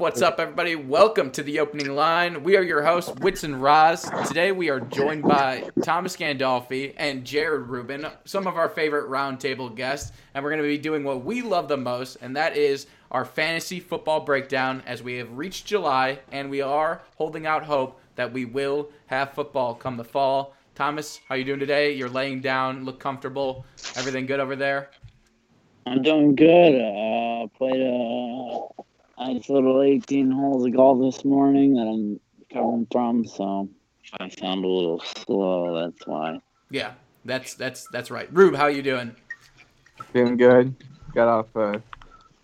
What's up, everybody? Welcome to the opening line. We are your hosts, and Roz. Today we are joined by Thomas Gandolfi and Jared Rubin, some of our favorite roundtable guests, and we're going to be doing what we love the most, and that is our fantasy football breakdown as we have reached July, and we are holding out hope that we will have football come the fall. Thomas, how are you doing today? You're laying down, look comfortable. Everything good over there? I'm doing good. Uh, played a nice little 18 holes of golf this morning that I'm coming from, so I sound a little slow. That's why. Yeah, that's that's that's right. Rube, how you doing? Doing good. Got off a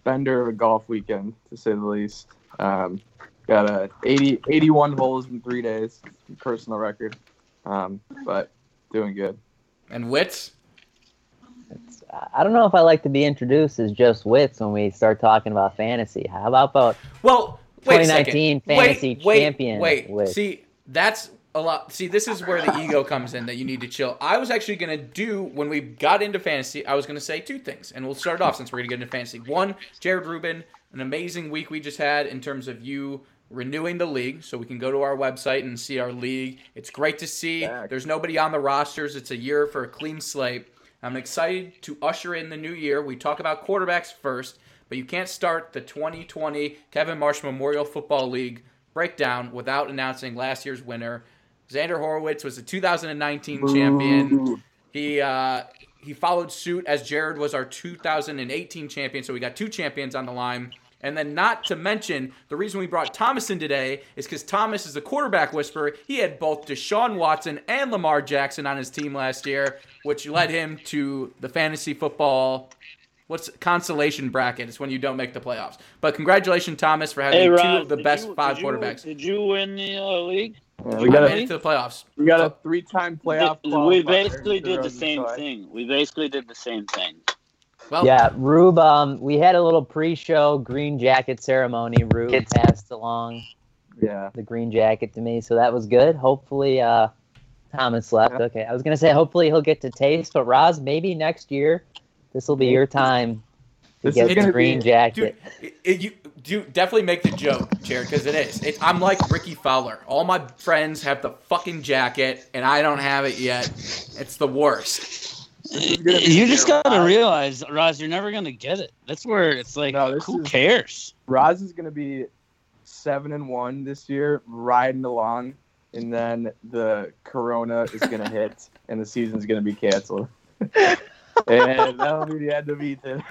bender of a golf weekend, to say the least. Um, got a 80, 81 holes in three days, personal record. Um, but doing good. And Wits? It's, I don't know if I like to be introduced as just wits when we start talking about fantasy. How about about Well, wait a 2019 second. fantasy wait, wait, champion Wait, with- see, that's a lot. See, this is where the ego comes in that you need to chill. I was actually going to do, when we got into fantasy, I was going to say two things. And we'll start it off since we're going to get into fantasy. One, Jared Rubin, an amazing week we just had in terms of you renewing the league. So we can go to our website and see our league. It's great to see. Back. There's nobody on the rosters. It's a year for a clean slate. I'm excited to usher in the new year. We talk about quarterbacks first, but you can't start the 2020 Kevin Marsh Memorial Football League breakdown without announcing last year's winner. Xander Horowitz was the 2019 champion. He uh, he followed suit as Jared was our 2018 champion, so we got two champions on the line. And then, not to mention, the reason we brought Thomas in today is because Thomas is a quarterback whisperer. He had both Deshaun Watson and Lamar Jackson on his team last year, which led him to the fantasy football. What's consolation bracket? It's when you don't make the playoffs. But congratulations, Thomas, for having Hey, two of the best you- five did you- quarterbacks. Did you win the uh, league? Yeah, we got made it to the playoffs. we got a three time playoff. we basically did the same so thing. We basically did the same thing. Well, yeah, Rube. Um, we had a little pre-show green jacket ceremony. Rube passed along Yeah. the green jacket to me, so that was good. Hopefully, uh, Thomas left. Yeah. Okay, I was gonna say hopefully he'll get to taste, but Roz, maybe next year, this will be your time to This get is the green be- jacket. Dude, it, it- you do definitely make the joke, Jared, because it is. It, I'm like Ricky Fowler. All my friends have the fucking jacket, and I don't have it yet. It's the worst. Is gonna be You just gotta realize, Roz, you're never gonna get it. That's where it's like, No, this who is- cares? Roz is going to be seven and one this year, riding along, and then the corona is going to hit, and the season's going to be canceled. and that'll be the end of Ethan.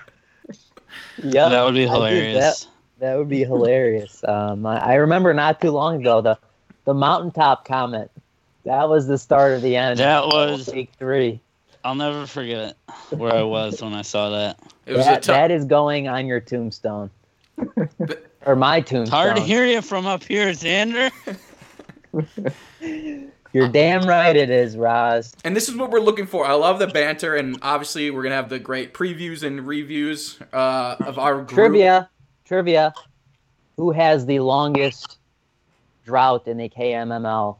Yeah, that would be I did hilarious. That would be hilarious. Um, I, I remember not too long ago the the mountaintop comment. That was the start of the end. That was- week three. I'll never forget where I was when I saw that. It was That, a tough. that is going on your tombstone, or my It's tombstone. hard to hear you from up here, Xander. You're damn right it is, Roz. And this is what we're looking for. I love the banter, and obviously we're gonna have the great previews and reviews uh, of our group. Trivia, trivia. Who has the longest drought in the KMML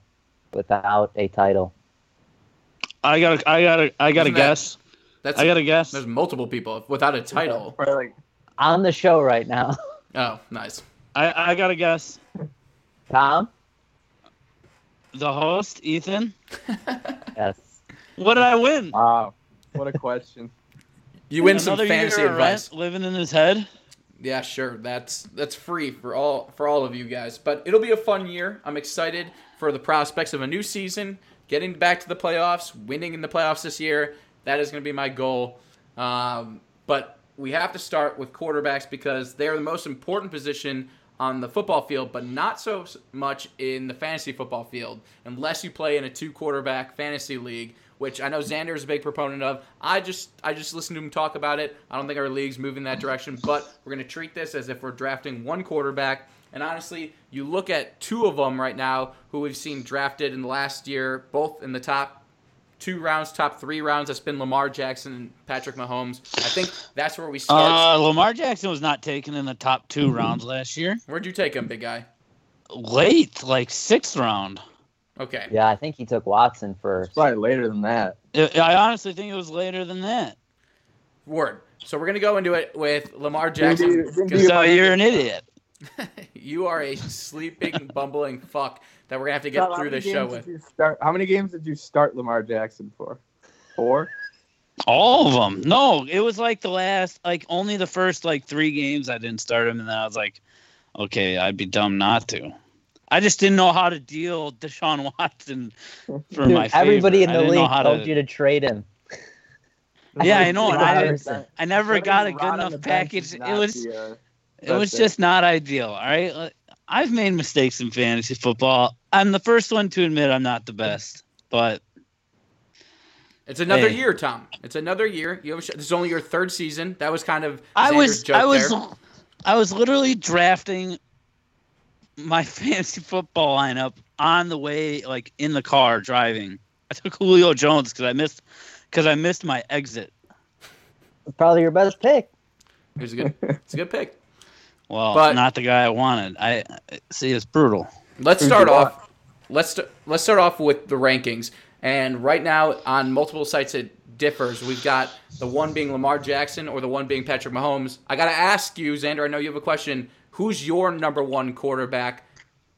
without a title? I got to I got to I got to Isn't that- guess. That's I got to guess. there's multiple people without a title. Probably like On the show right now, Oh, nice. I I got to guess. Tom. The host, Ethan. Yes. What did I win? wow. What a question. You win some Another fantasy year advice. rent living in his head. Yeah, sure. That's that's free for all for all of you guys. But it'll be a fun year. I'm excited for the prospects of a new season, getting back to the playoffs, winning in the playoffs this year. That is going to be my goal. Um, but we have to start with quarterbacks because they're the most important position on the football field, but not so much in the fantasy football field, unless you play in a two quarterback fantasy league, which I know Xander is a big proponent of. I just I just listened to him talk about it. I don't think our league's moving that direction, but we're going to treat this as if we're drafting one quarterback. And honestly, you look at two of them right now who we've seen drafted in the last year, both in the top two rounds, top three rounds. That's been Lamar Jackson and Patrick Mahomes. I think that's where we start. Uh, Lamar Jackson was not taken in the top two rounds last year. Where'd you take him, big guy? Late, like sixth round. Okay. Yeah, I think he took Watson first. Probably later than that. I I honestly think it was later than that. Word. So we're gonna go into it with Lamar Didn't Jackson. you- didn't 'cause you- So you're an idiot. you are a sleeping, bumbling fuck that we're gonna have to get Tom, how through many this show games with. did you start? How many games did you start Lamar Jackson for? Four. All of them. No, it was like the last, like only the first like three games I didn't start him, and then I was like, okay, I'd be dumb not to. I just didn't know how to deal Deshaun Watson for Dude, my favor. everybody in the league told to- you to trade him. Yeah, I know, I, I never got a good enough package. It was the, uh, it was best just not ideal. All right, I've made mistakes in fantasy football. I'm the first one to admit I'm not the best, but It's another Hey. year, Tom. It's another year. You have a sh- this is only your third season. That was kind of I was joke I was there. I was literally drafting my fantasy football lineup on the way, like in the car driving. I took Julio Jones because I missed because I missed my exit. Probably your best pick. It was a good. It's a good pick. Well, But- not the guy I wanted. I see it's brutal. Let's Who'd start you off. Let's let's start off with the rankings. And right now, on multiple sites, it differs. We've got the one being Lamar Jackson or the one being Patrick Mahomes. I got to ask you, Xander. I know you have a question. Who's your number one quarterback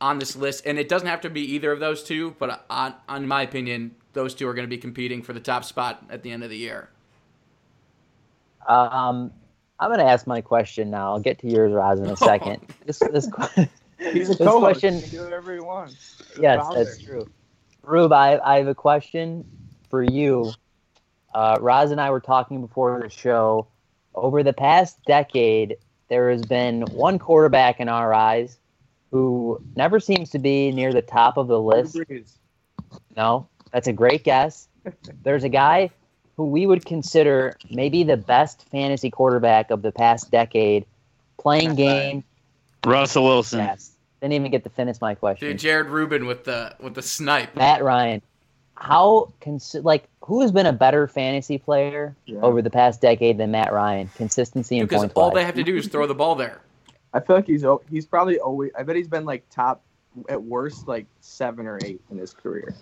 on this list? And it doesn't have to be either of those two, but on, on my opinion, those two are going to be competing for the top spot at the end of the year. Um, I'm gonna ask my question now. I'll get to yours, Roz, in a second. This this que- He's a This co-host. question- He can do whatever he wants. The yes, founder. that's true. Rube, I, I have a question for you. Uh, Roz and I were talking before the show. Over the past decade, there has been one quarterback in our eyes who never seems to be near the top of the list. No, that's a great guess. There's a guy who we would consider maybe the best fantasy quarterback of the past decade, playing game. Russell Wilson. Yes. Didn't even get to finish my question. Dude, Jared Rubin with the with the snipe. Matt Ryan. How consi- like who has been a better fantasy player Yeah. over the past decade than Matt Ryan? Consistency and Because all they have to do is throw the ball there. I feel like he's he's probably always. I bet he's been like top at worst like seven or eight in his career.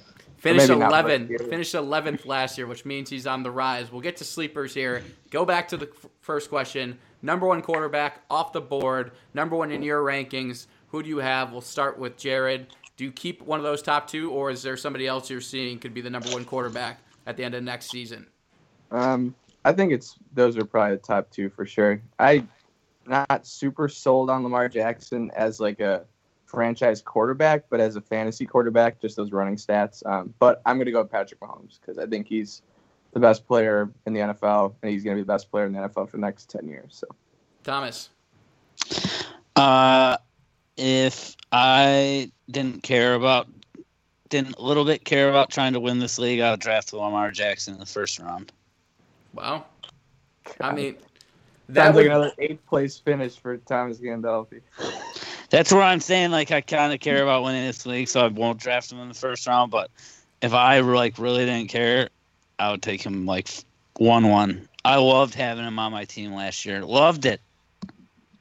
Finished maybe not 11. Finished 11th last year, which means he's on the rise. We'll get to sleepers here. Go back to the f- first question. Number one quarterback off the board. Number one in your rankings. Who do you have? We'll start with Jared. Do you keep one of those top two, or is there somebody else you're seeing could be the number one quarterback at the end of next season? Um, I think it's those are probably the top two for sure. I not super sold on Lamar Jackson as like a franchise quarterback, but as a fantasy quarterback, just those running stats. Um, but I'm gonna go with Patrick Mahomes because I think he's the best player in the NFL, and he's gonna be the best player in the NFL for the next ten years. So Thomas. Uh, if I didn't care about, didn't a little bit care about trying to win this league, I would draft Lamar Jackson in the first round. Wow. I mean, that that sounds like another eighth place finish for Thomas Gandolfi. That's where I'm saying like I kind of care about winning this league, so I won't draft him in the first round. But if I like really didn't care, I would take him like one one. I loved having him on my team last year. Loved it.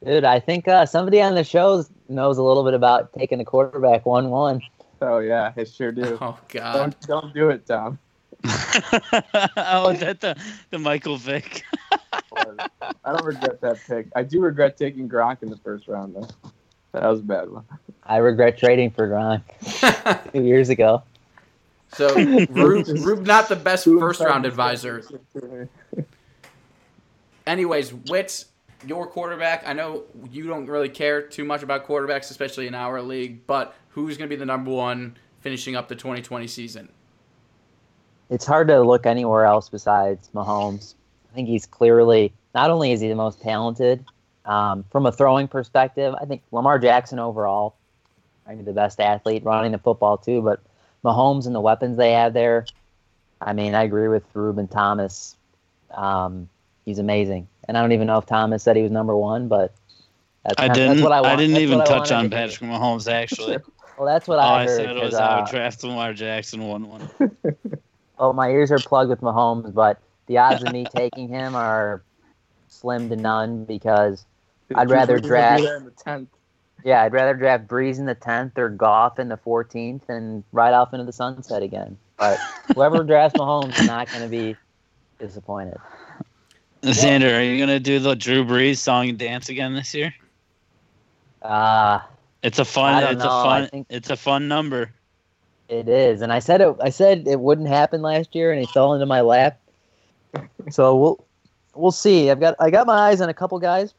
Dude, I think uh, somebody on the show knows a little bit about taking a quarterback one one. Oh yeah, I sure do. oh, God. don't don't do it, Tom. oh, is that the the Michael Vick? I don't regret that pick. I do regret taking Gronk in the first round though. That was a bad one. I regret trading for Gronk two years ago. So Rube, Rube not the best first round advisor. Anyways, Wits, your quarterback. I know you don't really care too much about quarterbacks, especially in our league, but who's going to be the number one finishing up the 2020 season? It's hard to look anywhere else besides Mahomes. I think he's clearly not only is he the most talented um, from a throwing perspective. I think Lamar Jackson overall, I mean, the best athlete running the football too. But Mahomes and the weapons they have there. I mean, I agree with Ruben Thomas. Um, he's amazing, and I don't even know if Thomas said he was number one, but that's, I that's didn't. what I, I, didn't that's even I touch on. Patrick Mahomes actually. Well, that's what All I I heard. said was 'cause, I uh, would draft Lamar Jackson one one. Oh, my ears are plugged with Mahomes, but the odds of me taking him are slim to none because I'd rather He's gonna be draft. there in the tenth. Yeah, I'd rather draft Brees in the tenth or Goff in the fourteenth and ride off into the sunset again. But whoever drafts Mahomes is not going to be disappointed. Xander, are you gonna do the Drew Brees song and dance again this year? Uh It's a fun. It's know, a I fun. It's a fun number. it is, and I said it. I said it wouldn't happen last year, and he fell into my lap. So we'll we'll see. I've got I got my eyes on a couple guys,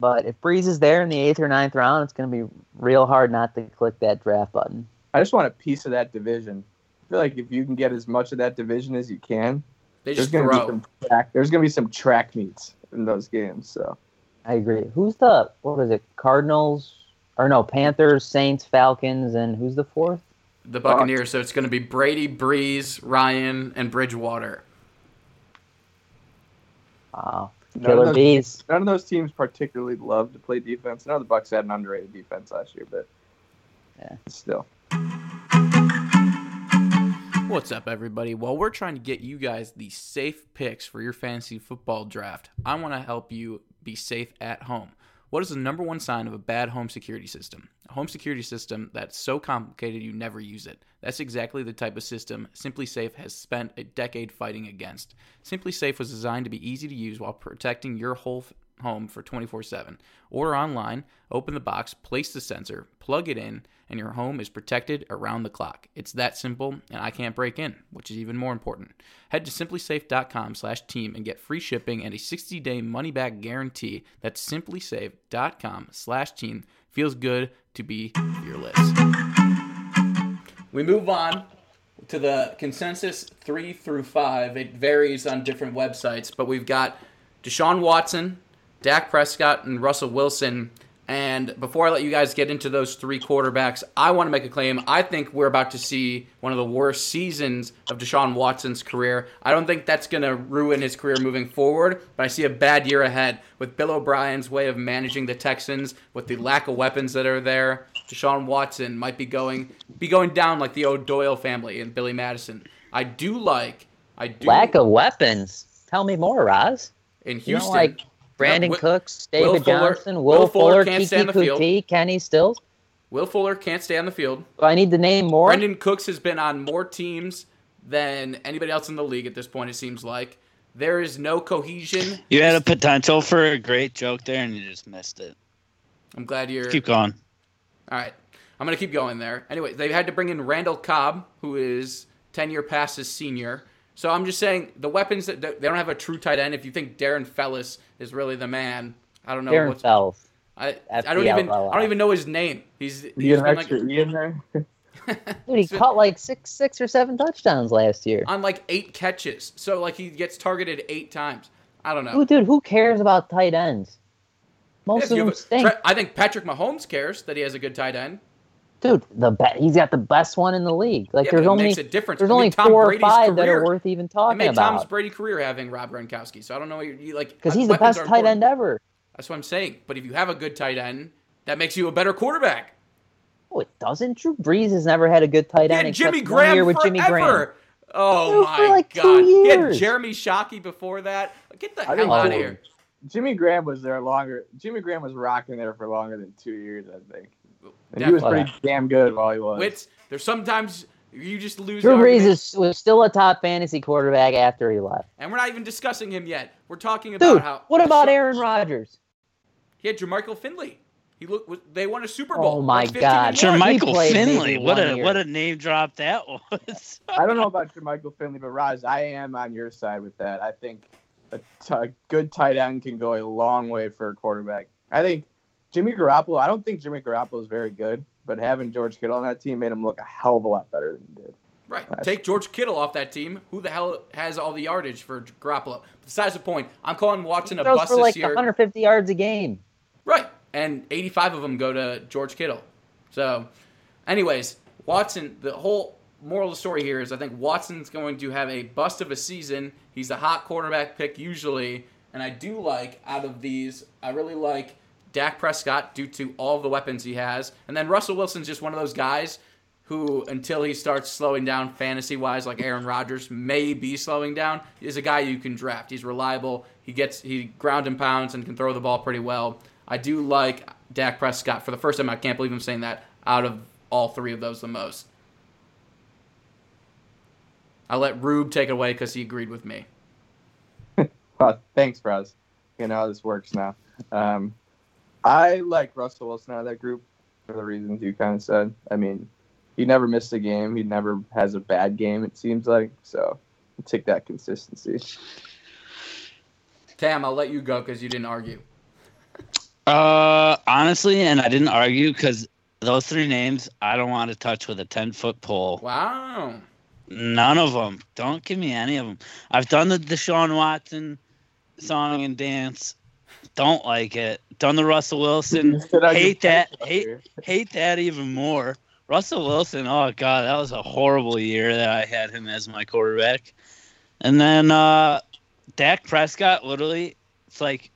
but if Brees is there in the eighth or ninth round, it's going to be real hard not to click that draft button. I just want a piece of that division. I feel like if you can get as much of that division as you can, They there's gonna be some track. There's gonna be some track meets in those games. So I agree. Who's the what was it? Cardinals or no Panthers, Saints, Falcons, and who's the fourth? the Buccaneers. So it's going to be Brady, Brees, Ryan, and Bridgewater. Wow, none Killer of, those, Bees. none of those teams particularly love to play defense. I know the Bucs had an underrated defense last year, but Yeah. still. What's up, everybody? Well, we're trying to get you guys the safe picks for your fantasy football draft. I want to help you be safe at home. What is the number one sign of a bad home security system? A home security system that's so complicated you never use it. That's exactly the type of system SimpliSafe has spent a decade fighting against. SimpliSafe was designed to be easy to use while protecting your whole home for 24 7. Order online, open the box, place the sensor, plug it in, and your home is protected around the clock. It's that simple, and I can't break in, which is even more important. Head to simplisafe.com slash team and get free shipping and a 60-day money-back guarantee. That's simplisafe.com slash team. Feels good to be fearless. We move on to the consensus three through five. It varies on different websites, but we've got Deshaun Watson, Dak Prescott, and Russell Wilson. And before I let you guys get into those three quarterbacks, I want to make a claim. I think we're about to see one of the worst seasons of Deshaun Watson's career. I don't think that's going to ruin his career moving forward, but I see a bad year ahead with Bill O'Brien's way of managing the Texans, with the lack of weapons that are there. Deshaun Watson might be going be going down like the O'Doyle family and Billy Madison. I do like I do Lack of weapons. Tell me more, Roz. in You Houston. know, like Brandon Will- Cooks, Will David Fuller- Johnson, Will Will, Fuller Fuller, can't Keke stay on the field. Coutee, Kenny Stills. Will Fuller can't stay on the field. Do I need to name more? Brandin Cooks has been on more teams than anybody else in the league at this point. It seems like there is no cohesion. You had a potential for a great joke there, and you just missed it. I'm glad you're. Keep going. All right. I'm going to keep going there. Anyway, they had to bring in Randall Cobb, who is 10 year past his senior. So I'm just saying the weapons that they don't have a true tight end. If you think Darren Fells is really the man, I don't know Darren what's. Fells. I, I don't even I don't even know his name. He's, he's You been an like extra in there? Dude, he been- caught like six, six or seven touchdowns last year. on like eight catches. So like he gets targeted eight times. I don't know. Who, dude, who cares about tight ends? Most If of them stink. I think Patrick Mahomes cares that he has a good tight end. Dude, the be- he's got the best one in the league. Like Yeah, there's it only makes a difference. there's I mean, only Tom four Brady's or five that are worth even It talking made Tom's about. Brady career having Rob Gronkowski. So I don't know what you, you like Because he's the best tight important. end ever. That's what I'm saying. But if you have a good tight end, that makes you a better quarterback. Oh, it doesn't. Drew Brees has never had a good tight end. except Jimmy Graham year with forever. Jimmy Graham. Oh my like god. He had. Jeremy Shockey before that. Get the I hell out of here. Jimmy Graham was there longer. Jimmy Graham was rocking there for longer than two years, I think. And he was pretty damn good while he was. Wits, there's sometimes you just lose Drew Brees is, was still a top fantasy quarterback after he left. And we're not even discussing him yet. We're talking about Dude, how what about Deshaun- Aaron Rodgers? He had Jermichael Finley. He looked. They won a Super Bowl. Oh Bowl. my God. and Sure, one. Mike- Jermichael Finley. What a year. what a name drop that was. I don't know about Jermichael Finley, but Roz, I am on your side with that. I think a t- a good tight end can go a long way for a quarterback. I think Jimmy Garoppolo. I don't think Jimmy Garoppolo is very good, but having George Kittle on that team made him look a hell of a lot better than he did. Right. Take George Kittle off that team. Who the hell has all the yardage for Garoppolo? Besides the point, I'm calling Watson a Throws bust for like this year. 150 yards a game. Right. And 85 of them go to George Kittle. So, anyways, Watson, the whole moral of the story here is I think Watson's going to have a bust of a season. He's a hot quarterback pick usually. And I do like, out of these, I really like Dak Prescott due to all the weapons he has. And then Russell Wilson's just one of those guys who, until he starts slowing down fantasy wise, like Aaron Rodgers may be slowing down, is a guy you can draft. He's reliable. He gets he ground and pounds and can throw the ball pretty well. I do like Dak Prescott for the first time. I can't believe I'm saying that out of all three of those the most. I'll let Rube take it away because he agreed with me. Well, thanks, Roz. You know how this works now. Um, I like Russell Wilson out of that group for the reasons you kind of said. I mean, he never missed a game. He never has a bad game. It seems like so. I'll take that consistency. Tam, I'll let you go because you didn't argue. Uh, honestly, and I didn't argue because those three names I don't want to touch with a ten foot pole. Wow. None of them. Don't give me any of them. I've done the Deshaun Watson song and dance. Don't like it. Done the Russell Wilson. Hate that. Hate hate that even more. Russell Wilson. Oh god, that was a horrible year that I had him as my quarterback. And then uh Dak Prescott. Literally, it's like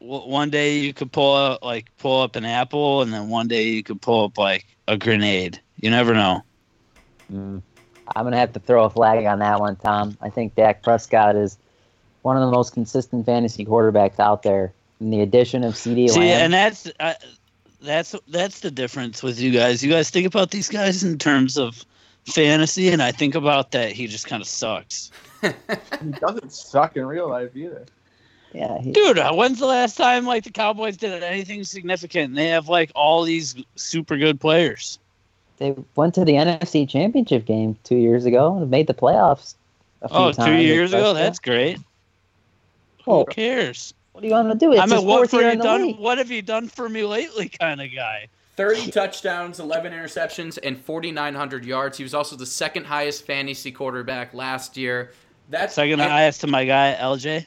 w- one day you could pull up like pull up an apple, and then one day you could pull up like a grenade. You never know. Mm. I'm gonna have to throw a flag on that one, Tom. I think Dak Prescott is one of the most consistent fantasy quarterbacks out there. And the addition of CeeDee See, Lamb, and that's uh, that's that's the difference with you guys. You guys think about these guys in terms of fantasy, and I think about that he just kind of sucks. He doesn't suck in real life either. yeah, he, Dude, uh, when's the last time like the Cowboys did anything significant? And they have like all these super good players. they went to the NFC Championship game two years ago and made the playoffs. A few Oh, times two years ago, that's great. Well, Who cares? What do you want to do? It's I his mean, what fourth for year you done? league. What have you done for me lately, kind of guy? 30 touchdowns, 11 interceptions, and 4,900 yards. He was also the second highest fantasy quarterback last year. That's Second highest to my guy LJ.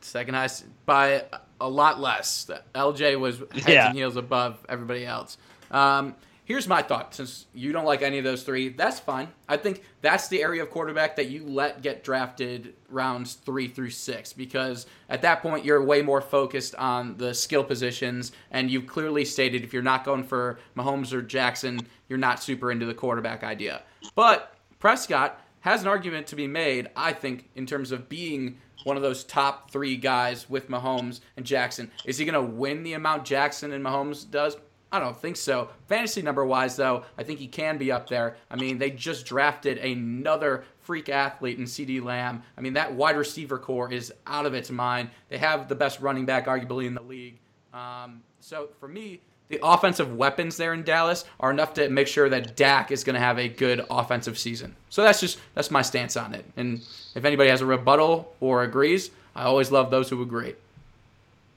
Second highest by a lot less. LJ was heads Yeah. and heels above everybody else. Um, here's my thought. Since you don't like any of those three, that's fine. I think that's the area of quarterback that you let get drafted rounds three through six because at that point you're way more focused on the skill positions, and you've clearly stated if you're not going for Mahomes or Jackson, you're not super into the quarterback idea. But Prescott has an argument to be made, I think, in terms of being one of those top three guys with Mahomes and Jackson. Is he going to win the amount Jackson and Mahomes does? I don't think so. Fantasy number wise, though, I think he can be up there. I mean, they just drafted another freak athlete in CeeDee Lamb. I mean, that wide receiver core is out of its mind. They have the best running back, arguably, in the league. Um, so for me, the offensive weapons there in Dallas are enough to make sure that Dak is going to have a good offensive season. So that's just that's my stance on it. And if anybody has a rebuttal or agrees, I always love those who agree.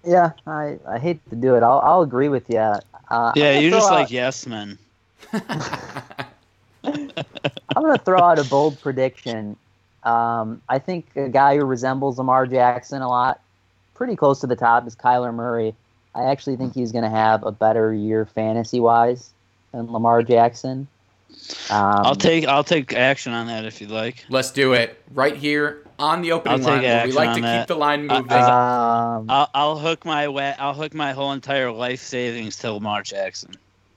Yeah, I, I hate to do it. I'll, I'll agree with you. Uh, Yeah, you're just out- like yes men. I'm going to throw out a bold prediction. Um, I think a guy who resembles Lamar Jackson a lot, pretty close to the top, is Kyler Murray. I actually think he's going to have a better year fantasy wise than Lamar Jackson. Um, I'll take I'll take action on that if you'd like. Let's do it right here on the opening line. we like to that. keep the line Uh, moving. Um, I'll, I'll hook my wa- I'll hook my whole entire life savings to Lamar Jackson.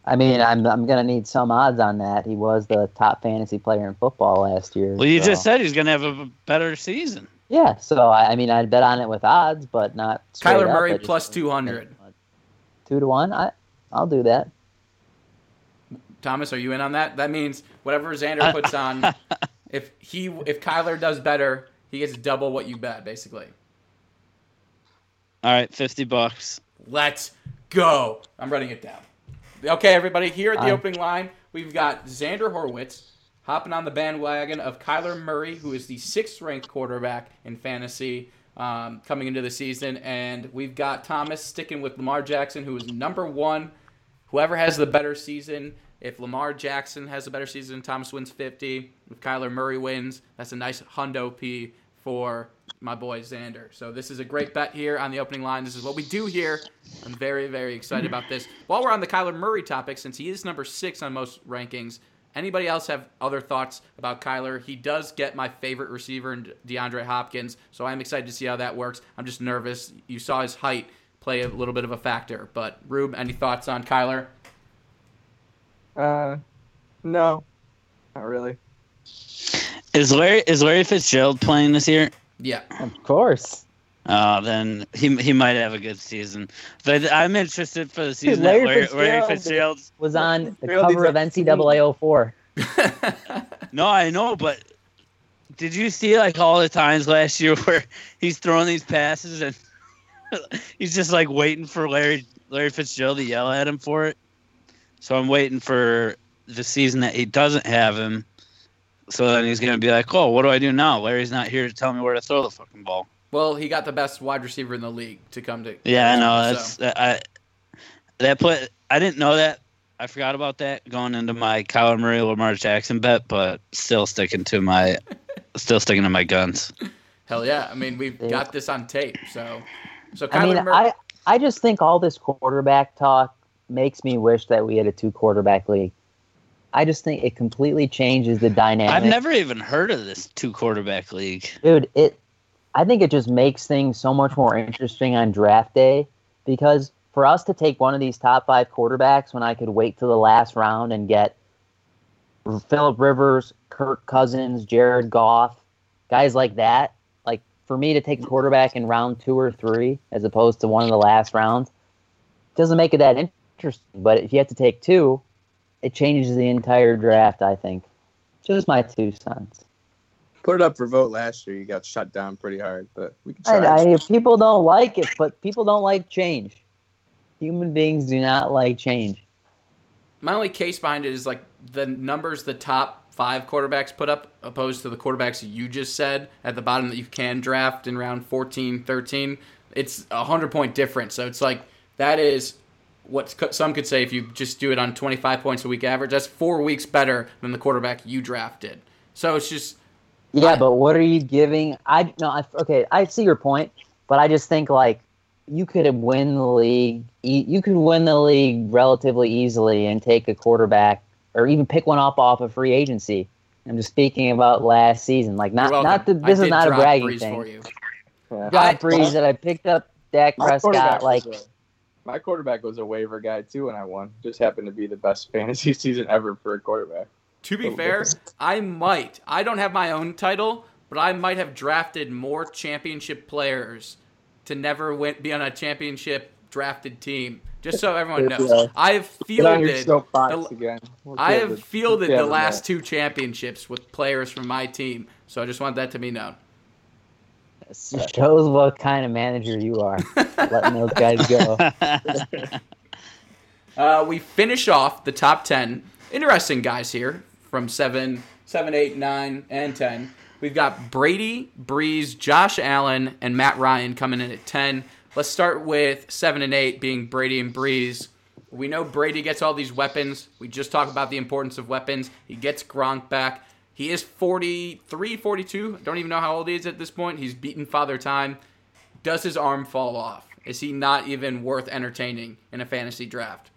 I mean, I'm I'm going to need some odds on that. He was the top fantasy player in football last year. Well, you so- just said he's gonna have a better season. yeah. So I, I mean, I'd bet on it with odds, but not straight Kyler up. Murray plus 200. two to one. I I'll do that. Thomas, are you in on that? That means whatever Xander puts on, if he if Kyler does better, he gets double what you bet, basically. All right, fifty bucks. Let's go. I'm writing it down. Okay, everybody, here at the Aye. opening line, we've got Xander Horwitz hopping on the bandwagon of Kyler Murray, who is the sixth ranked quarterback in fantasy um, coming into the season. And we've got Thomas sticking with Lamar Jackson, who is number one. Whoever has the better season, if Lamar Jackson has a better season, Thomas wins 50. If Kyler Murray wins, that's a nice hundo P for my boy Xander. So this is a great bet here on the opening line. This is what we do here. I'm very, very excited about this. While we're on the Kyler Murray topic, since he is number six on most rankings, anybody else have other thoughts about Kyler? He does get my favorite receiver in DeAndre Hopkins, so I'm excited to see how that works. I'm just nervous. You saw his height play a little bit of a factor. But Rube, any thoughts on Kyler? Uh, no, not really. Is Larry is Larry Fitzgerald playing this year? Yeah. Of course. Uh, then he he might have a good season. But I'm interested for the season Larry that Larry, Larry Fitzgerald- Was on the cover of NCAA 04. No, I know, but did you see like all the times last year where he's throwing these passes and he's just like waiting for Larry Larry Fitzgerald to yell at him for it? So I'm waiting for the season that he doesn't have him. So then he's gonna be like, "Oh, what do I do now? Larry's not here to tell me where to throw the fucking ball." Well, he got the best wide receiver in the league to come to. Yeah, I know. So- That's I. That play. I didn't know that. I forgot about that going into my Kyler Murray Lamar Jackson bet, but still sticking to my, still sticking to my guns. Hell yeah! I mean, we've Yeah. got this on tape. So, so Kyler I mean, Murray. I, I just think all this quarterback talk makes me wish that we had a two quarterback league. I just think it completely changes the dynamic. I've never even heard of this two quarterback league. dude it i think it just makes things so much more interesting on draft day because for us to take one of these top five quarterbacks when i could wait till the last round and get philip rivers kirk cousins jared goff guys like that like for me to take a quarterback in round two or three as opposed to one of the last rounds doesn't make it that interesting but if you have to take two it changes the entire draft i think just my two cents Put it up for vote last year. You got shut down pretty hard, but we can try. I, I, people don't like it, but people don't like change. Human beings do not like change. My only case behind it is like the numbers the top five quarterbacks put up, opposed to the quarterbacks you just said at the bottom that you can draft in round 14, 13. It's a 100 point difference. So it's like that is what some could say if you just do it on 25 points a week average. That's four weeks better than the quarterback you drafted. So it's just. Yeah, I- but what are you giving? I no, I, okay, I see your point, but I just think like you could win the league. e- You could win the league relatively easily and take a quarterback, or even pick one up off of free agency. I'm just speaking about last season. Like not not welcome. that this I is not a bragging thing. for you. Yeah. Got Brees that I picked up Dak My Prescott. Like was a- my quarterback was a waiver guy too, and I won. Just happened to be the best fantasy season ever for a quarterback. To be oh, fair. I might. I don't have my own title, but I might have drafted more championship players to never win, be on a championship drafted team. Just so everyone knows, Yeah. I have Get on your fielded. the- again. We'll I have fielded the last two championships with players from my team, so I just want that to be known. Shows what kind of manager you are, letting those guys go. Uh, we finish off the top 10. Interesting guys here from 7, 7, 8, 9, and 10. We've got Brady, Brees, Josh Allen, and Matt Ryan coming in at 10. Let's start with 7 and 8 being Brady and Brees. We know Brady gets all these weapons. We just talked about the importance of weapons. He gets Gronk back. He is 43, 42. Don't even know how old he is at this point. He's beaten Father Time. Does his arm fall off? Is he not even worth entertaining in a fantasy draft?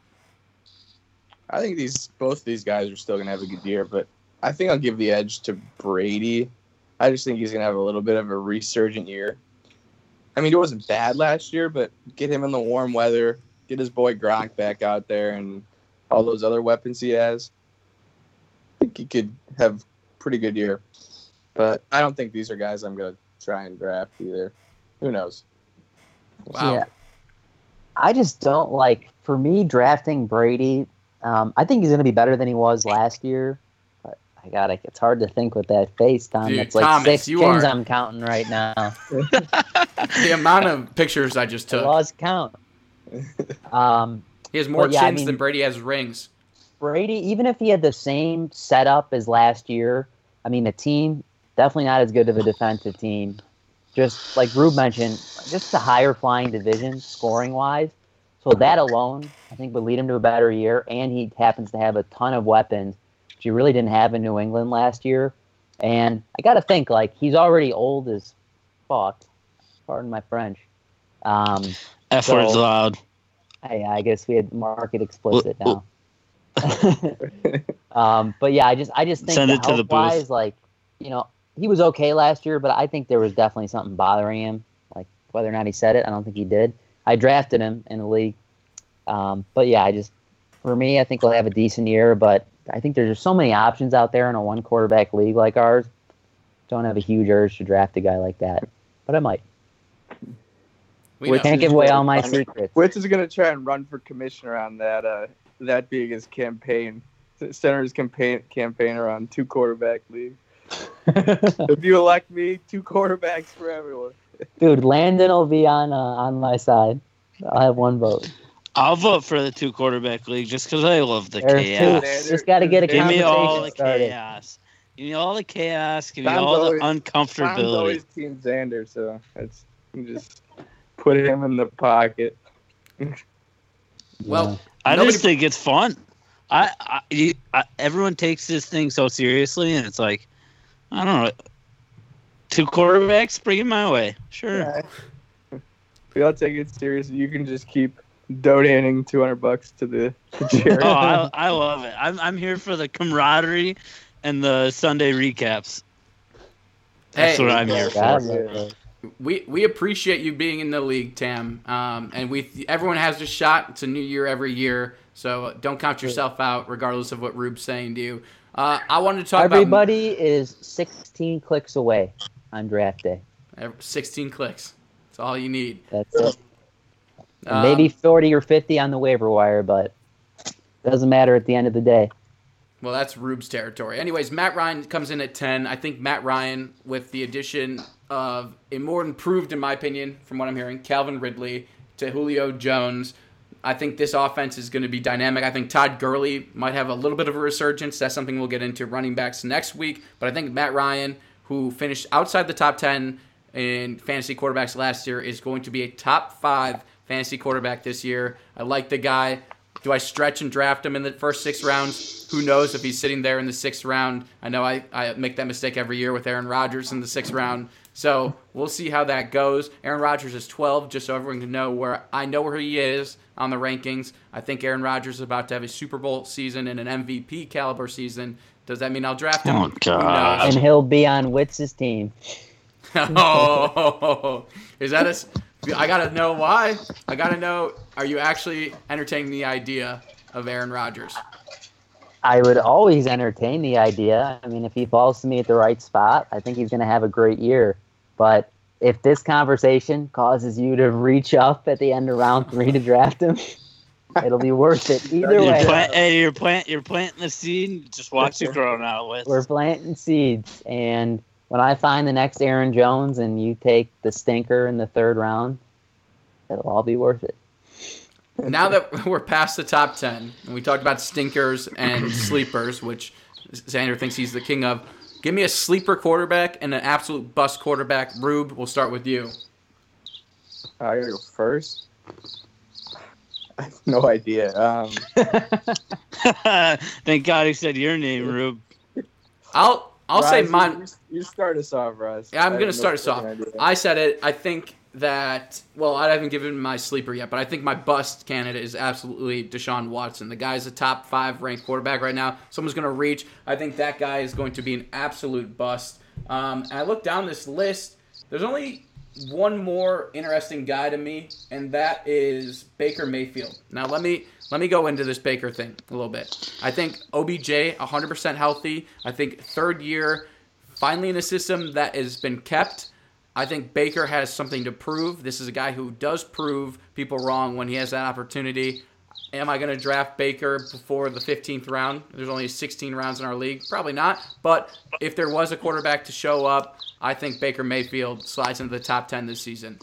I think these both of these guys are still gonna have a good year, but I think I'll give the edge to Brady. I just think he's gonna have a little bit of a resurgent year. I mean, it wasn't bad last year, but get him in the warm weather, get his boy Gronk back out there, and all those other weapons he has. I think he could have pretty good year. But I don't think these are guys I'm gonna try and draft either. Who knows? Wow. Yeah. I just don't like for me drafting Brady. Um, I think he's going to be better than he was last year. But I got to It's hard to think with that face, Tom. Dude, That's like Thomas, six you are- I'm counting right now. The amount of pictures I just took. I took. lost count. Um, He has more Well, yeah, I mean- than Brady has rings. Brady, even if he had the same setup as last year, I mean, the team definitely not as good of a defensive team. Just like Rube mentioned, just a higher flying division scoring wise. So that alone, I think, would lead him to a better year. And he happens to have a ton of weapons, which he really didn't have in New England last year. And I got to think, like, he's already old as fuck. Pardon my French. Um, F So- word's loud. I, I guess we had mark it explicit now. um, but yeah, I just I just think Send it to the health wise, like you know, he was okay last year, but I think there was definitely something bothering him. Like whether or not he said it, I don't think he did. I drafted him in the league, um, but yeah, I just for me, I think he'll have a decent year. But I think there's just so many options out there in a one quarterback league like ours. Don't have a huge urge to draft a guy like that, but I might. We Which know. Can't give away all my secrets. Which is gonna try and run for commissioner on that. Uh, that being his campaign, center his campaign campaigner on two quarterback league. if you elect me, two quarterbacks for everyone. Dude, Landon will be on uh, on my side. I'll have one vote. I'll vote for the two quarterback league just because I love the There's chaos. two. Just got to get a Give me all the started. chaos. Give me all the chaos. Give me Tom's all the always- Tom's always Team Xander, so it's just put him in the pocket. Well, I Nobody- just think it's fun. I, I, you, I all takes this thing so seriously, and it's like, I don't know, two quarterbacks, bring it my way, sure. We all take it serious. You can just keep donating two hundred bucks to the to charity. Oh, I, I love it. I'm, I'm here for the camaraderie and the Sunday recaps. That's Hey, what I'm here for. We we appreciate you being in the league, Tam. Um, and we everyone has a shot. It's a new year every year, so don't count yourself out, regardless of what Rube's saying to you. Uh, I wanted to talk Everybody is 16 clicks away on draft day. 16 clicks. That's all you need. That's it. Um, Maybe 40 or 50 on the waiver wire, but doesn't matter at the end of the day. Well, that's Rube's territory. Anyways, Matt Ryan comes in at 10. I think Matt Ryan, with the addition of a more improved, in my opinion, from what I'm hearing, Calvin Ridley to Julio Jones, I think this offense is going to be dynamic. I think Todd Gurley might have a little bit of a resurgence. That's something we'll get into running backs next week. But I think Matt Ryan, who finished outside the top 10 in fantasy quarterbacks last year, is going to be a top five fantasy quarterback this year. I like the guy. Do I stretch and draft him in the first six rounds? Who knows if he's sitting there in the sixth round? I know I, I make that mistake every year with Aaron Rodgers in the sixth round. So we'll see how that goes. Aaron Rodgers is 12, just so everyone can know where I know where he is on the rankings. I think Aaron Rodgers is about to have a Super Bowl season and an MVP caliber season. Does that mean I'll draft him? Oh, God. knows? And he'll be on Witz's team. oh, is that a? s- I gotta know why. I gotta know. Are you actually entertaining the idea of Aaron Rodgers? I would always entertain the idea. I mean, if he falls to me at the right spot, I think he's going to have a great year. But if this conversation causes you to reach up at the end of round three to draft him, it'll be worth it. Either You're, way, plant, hey, you're, plant, you're planting the seed. Just watch it grow now. With we're planting seeds. And when I find the next Aaron Jones and you take the stinker in the third round, it'll all be worth it. now that we're past the top 10 and we talked about stinkers and sleepers which xander thinks he's the king of give me a sleeper quarterback and an absolute bust quarterback rube we'll start with you I gotta go first. I have no idea. Um, Thank God he said your name, Rube. i'll i'll say mine You, you start us off, Russ. Yeah, I'm I gonna have no start us off. idea. I said it. I think that well, I haven't given my sleeper yet, but I think my bust candidate is absolutely Deshaun Watson. The guy's a top five ranked quarterback right now. Someone's gonna reach. I think that guy is going to be an absolute bust. Um, and I look down this list. There's only one more interesting guy to me, and that is Baker Mayfield. Now let me let me go into this Baker thing a little bit. I think OBJ 100% healthy. I think third year, finally in a system that has been kept. I think Baker has something to prove. This is a guy who does prove people wrong when he has that opportunity. Am I going to draft Baker before the 15th round? There's only 16 rounds in our league. Probably not. But if there was a quarterback to show up, I think Baker Mayfield slides into the top 10 this season.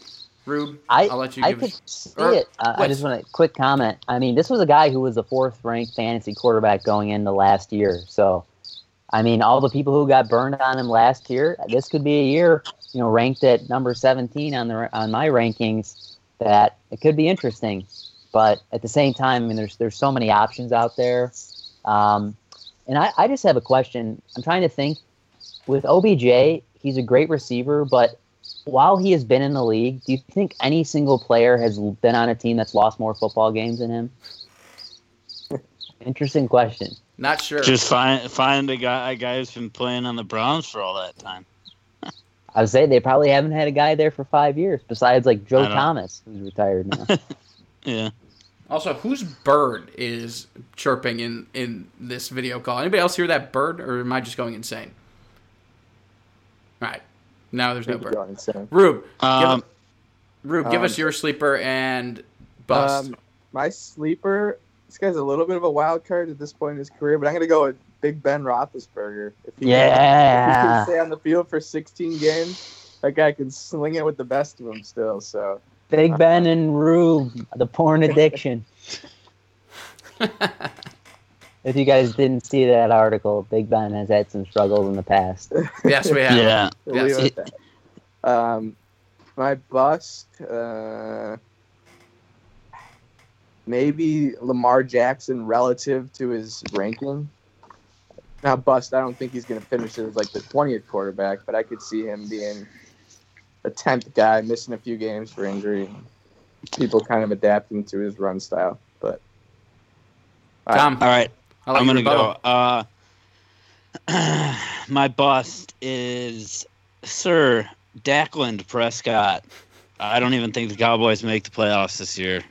Rube, I, will let you I give could us. see or- it. Uh, I just want a quick comment. I mean, this was a guy who was a fourth ranked fantasy quarterback going into last year. So, I mean, all the people who got burned on him last year, this could be a year, you know, ranked at number 17 on the on my rankings that it could be interesting. But at the same time, I mean, there's there's so many options out there. Um, and I, I just have a question. I'm trying to think with OBJ, he's a great receiver, but while he has been in the league, do you think any single player has been on a team that's lost more football games than him? Interesting question. Not sure. Just find find a guy a guy who's been playing on the Browns for all that time. I would say they probably haven't had a guy there for five years, besides like Joe Thomas, who's retired now. Yeah. Also, whose bird is chirping in in this video call? Anybody else hear that bird, or am I just going insane? All right, now there's no bird. going insane. Rube, Um, give, Rube, give um, us your sleeper and bust. Um, my sleeper. This guy's a little bit of a wild card at this point in his career, but I'm gonna go with Big Ben Roethlisberger. If he, if he Yeah. can stay on the field for 16 games, that guy can sling it with the best of them still. So Big Ben and Rube, the porn addiction. if you guys didn't see that article, Big Ben has had some struggles in the past. yes, we have. yeah. we'll Yes. leave it at that. Um, my bust. Uh, maybe Lamar Jackson relative to his ranking. Not bust. I don't think he's going to finish as like the 20th quarterback, but I could see him being a 10th guy, missing a few games for injury. People kind of adapting to his run style. But Tom, All right. I'll let I'm gonna go. Uh, my bust is Sir Dackland Prescott. I don't even think the Cowboys make the playoffs this year.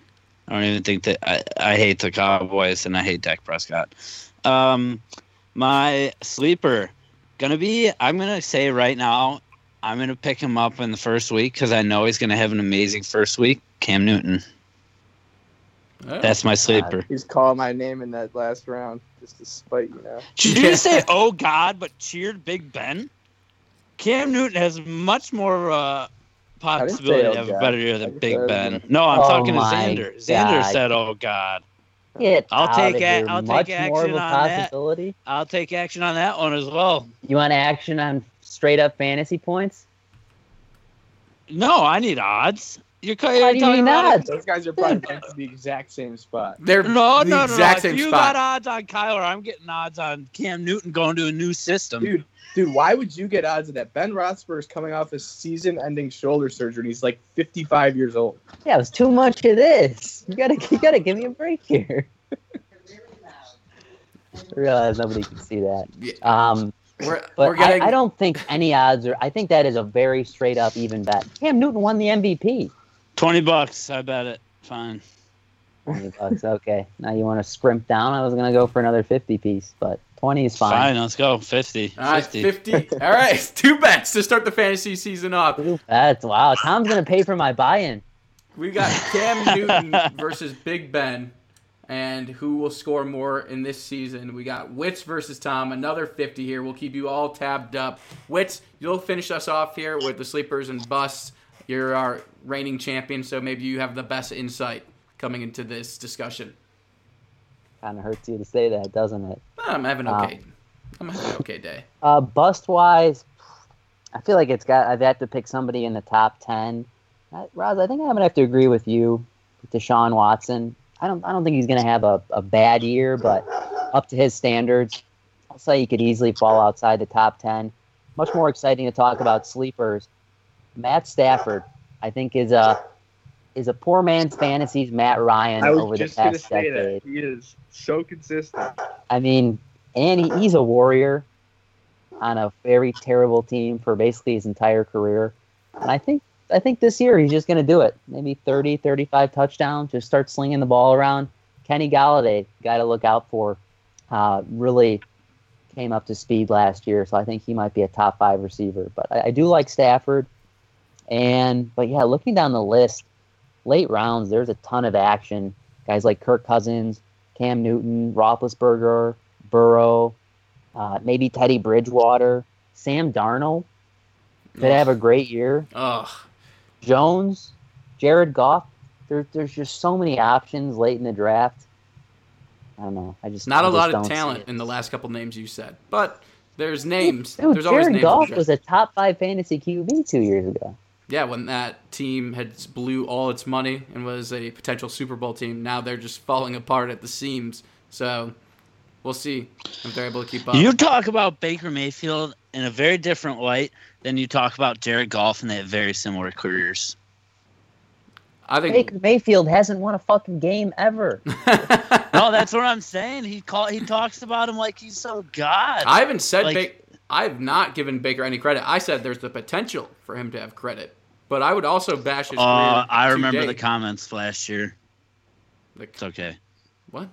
I don't even think that I, I hate the Cowboys and I hate Dak Prescott. Um, my sleeper gonna be. I'm gonna say right now. I'm gonna pick him up in the first week because I know he's gonna have an amazing first week. Cam Newton. Oh. That's my sleeper. he's calling my name in that last round just to spite you know. Did you just say "Oh God" but cheered Big Ben? Cam Newton has much more uh, I didn't say, possibility "Oh to have a better year than Big Ben. uh, No, I'm Oh talking to my Xander. Xander God. said, "Oh God." Get I'll out take of a- here. I'll take Much more action of a on that. I'll take action on that one as well. You want action on straight up fantasy points? No, I need odds. You're, you're do you talking need about odds? Those guys are probably ranked to the exact same spot. They're No, the no, no, no. exact If you spot. got odds on Kyler, I'm getting odds on Cam Newton going to a new system. Dude, dude, why would you get odds of that? Ben Roethlisberger is coming off a season-ending shoulder surgery. and He's like 55 years old. Yeah, it was too much of this. You gotta, you gotta give me a break here. I realize nobody can see that. Um, We're, but we're getting. I, I don't think any odds are. I think that is a very straight up even bet. Cam Newton won the MVP. Twenty bucks, I bet it. Fine. 20 bucks. Okay. Now you want to scrimp down? I was gonna go for another 50 piece, but 20 is Fine, fine. let's go. 50. All right, 50. 50. All right, two bets to start the fantasy season off. That's wow. Tom's gonna pay for my buy-in. We got Cam Newton versus Big Ben, and who will score more in this season? We got Wits versus Tom, another 50 here. We'll keep you all tabbed up. Wits, you'll finish us off here with the sleepers and busts. You're our reigning champion, so maybe you have the best insight coming into this discussion. Kind of hurts you to say that, doesn't it? I'm having Um, okay. I'm having an okay day. Uh, bust wise, I feel like it's got. I've had to pick somebody in the top ten. Uh, Roz, I think I'm gonna have to agree with you, with Deshaun Watson. I don't. I don't think he's gonna have a, a bad year, but up to his standards, I'll say he could easily fall outside the top ten. Much more exciting to talk about sleepers. Matt Stafford, I think, is a is a poor man's fantasies Matt Ryan over the past decade. He is so consistent. I mean, and he, he's a warrior on a very terrible team for basically his entire career. And I think I think this year he's just going to do it. Maybe 30, 35 touchdowns, just start slinging the ball around. Kenny Golladay, guy to look out for, uh, really came up to speed last year, so I think he might be a top five receiver. But I, I do like Stafford. And but yeah, looking down the list, late rounds, there's a ton of action. Guys like Kirk Cousins, Cam Newton, Roethlisberger, Burrow, uh, maybe Teddy Bridgewater, Sam Darnold could have a great year. Ugh. Jones, Jared Goff. There, there's just so many options late in the draft. I don't know. I just Not I a just lot of talent in the last couple names you said, but there's names. Dude, there's always Jared names. Goff was a top five fantasy QB two years ago. Yeah, when that team had blew all its money and was a potential Super Bowl team, now they're just falling apart at the seams. So we'll see if they're able to keep up. You talk about Baker Mayfield in a very different light than you talk about Jared Goff, and they have very similar careers. I think Baker Mayfield hasn't won a fucking game ever. no, that's what I'm saying. He call he talks about him like he's so god. I haven't said Like- Baker. I've not given Baker any credit. I said there's the potential for him to have credit, but I would also bash his Uh. I remember the comments last year. The- It's okay. What?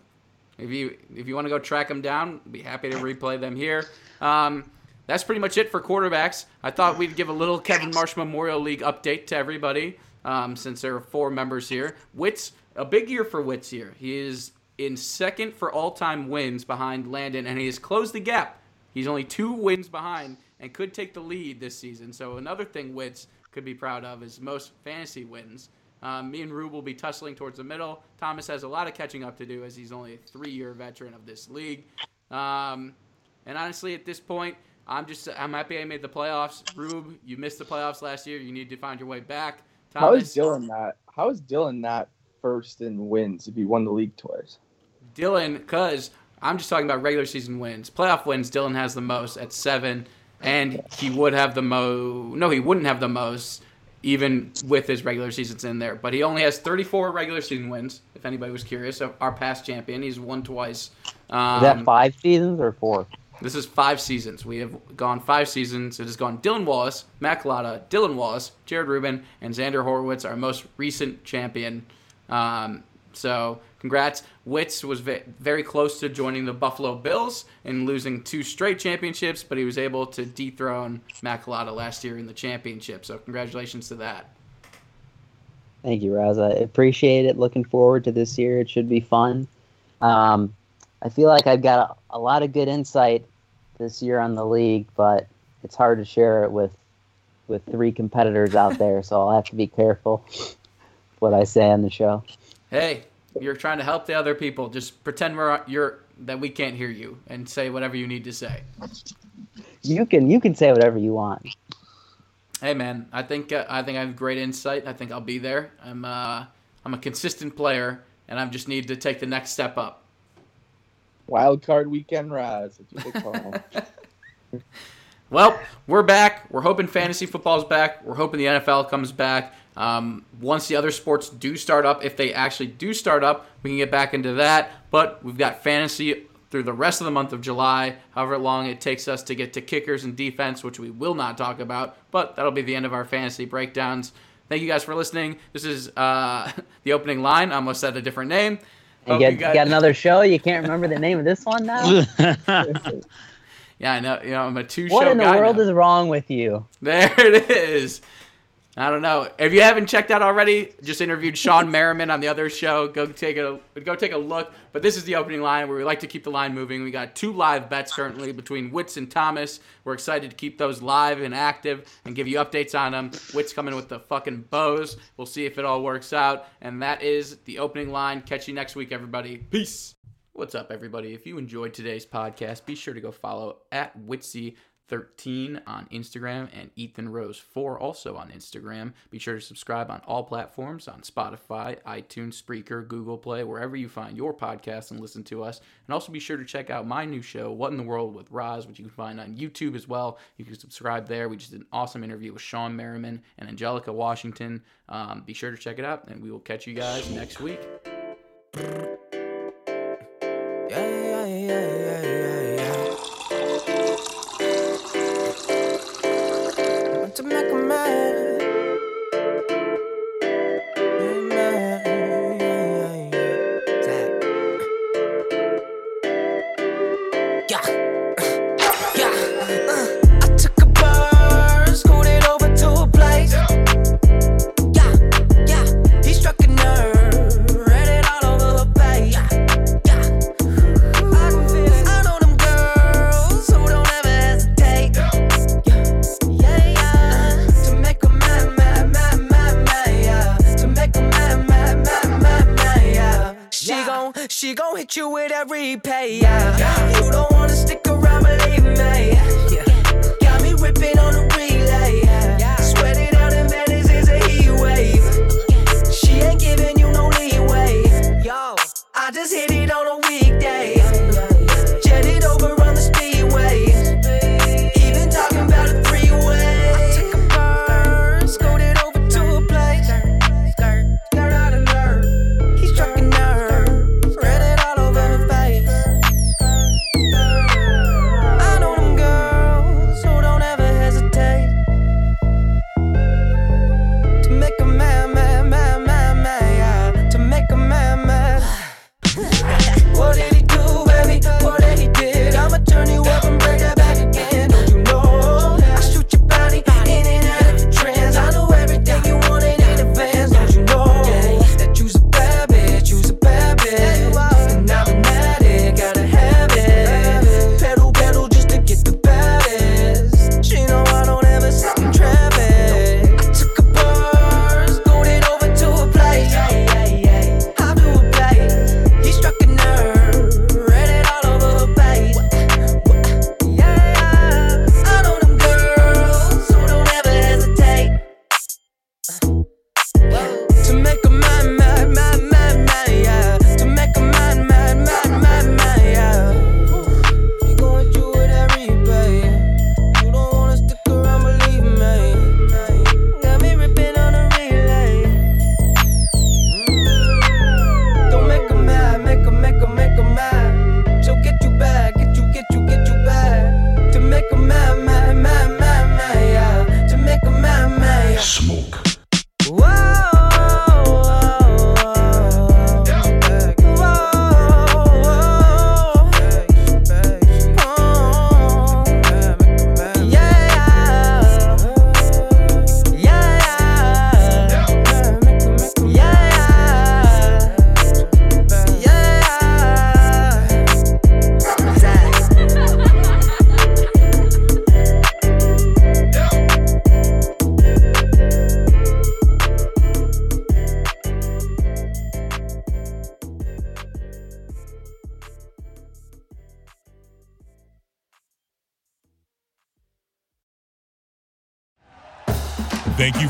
If you if you want to go track them down, be happy to replay them here. Um, that's pretty much it for quarterbacks. I thought we'd give a little Kevin Marsh Memorial League update to everybody um, since there are four members here. Wits, a big year for Wits here. He is in second for all-time wins behind Landon, and he has closed the gap. He's only two wins behind and could take the lead this season. So another thing Wits could be proud of is most fantasy wins. Um, me and Rube will be tussling towards the middle. Thomas has a lot of catching up to do as he's only a three-year veteran of this league. Um, and honestly, at this point, I'm just I'm happy I made the playoffs. Rube, you missed the playoffs last year. You need to find your way back. How is Dylan not? How is Dylan not first in wins if he won the league twice? Dylan, because I'm just talking about regular season wins. Playoff wins, Dylan has the most at seven, and he would have the mo. No, he wouldn't have the most, even with his regular seasons in there. But he only has 34 regular season wins. If anybody was curious, our past champion, he's won twice. Um, Is that five seasons or four? This is five seasons. We have gone five seasons. It has gone Dylan Wallace, Matt Collada, Dylan Wallace, Jared Rubin, and Xander Horowitz, our most recent champion. Um, so, congrats. Witz was ve- very close to joining the Buffalo Bills and losing two straight championships, but he was able to dethrone Matt last year in the championship. So, congratulations to that. Thank you, Raza. I appreciate it. Looking forward to this year. It should be fun. Um, I feel like I've got a, a lot of good insight this year on the league, but it's hard to share it with with three competitors out there. So I'll have to be careful what I say on the show. Hey, you're trying to help the other people. Just pretend we're you're that we can't hear you and say whatever you need to say. You can you can say whatever you want. Hey man, I think uh, I think I have great insight. I think I'll be there. I'm uh, I'm a consistent player, and I just need to take the next step up. Wild card weekend rise. That's what they call it. Well, we're back. We're hoping fantasy football's back. We're hoping the NFL comes back. Um, once the other sports do start up, if they actually do start up, we can get back into that. But we've got fantasy through the rest of the month of July, however long it takes us to get to kickers and defense, which we will not talk about. But that'll be the end of our fantasy breakdowns. Thank you guys for listening. This is uh, the opening line. I almost said a different name. You Hope get, you got another show. You can't remember the name of this one now. Yeah, I know. You know, I'm a two-show what in the world now. is wrong with you? There it is. I don't know. If you haven't checked out already, just interviewed Sean Merriman on the other show. Go take a go take a look. But this is the opening line where we like to keep the line moving. We got two live bets currently between Wits and Thomas. We're excited to keep those live and active and give you updates on them. Wits coming with the fucking bows. We'll see if it all works out. And that is the opening line. Catch you next week, everybody. Peace. What's up, everybody? If you enjoyed today's podcast, be sure to go follow at Witsy13 on Instagram and Ethan Rose 4 also on Instagram. Be sure to subscribe on all platforms on Spotify, iTunes, Spreaker, Google Play, wherever you find your podcast and listen to us. And also be sure to check out my new show, What in the World with Roz, which you can find on YouTube as well. You can subscribe there. We just did an awesome interview with Sean Merriman and Angelica Washington. Um, be sure to check it out, and we will catch you guys next week. Yeah, yeah, yeah,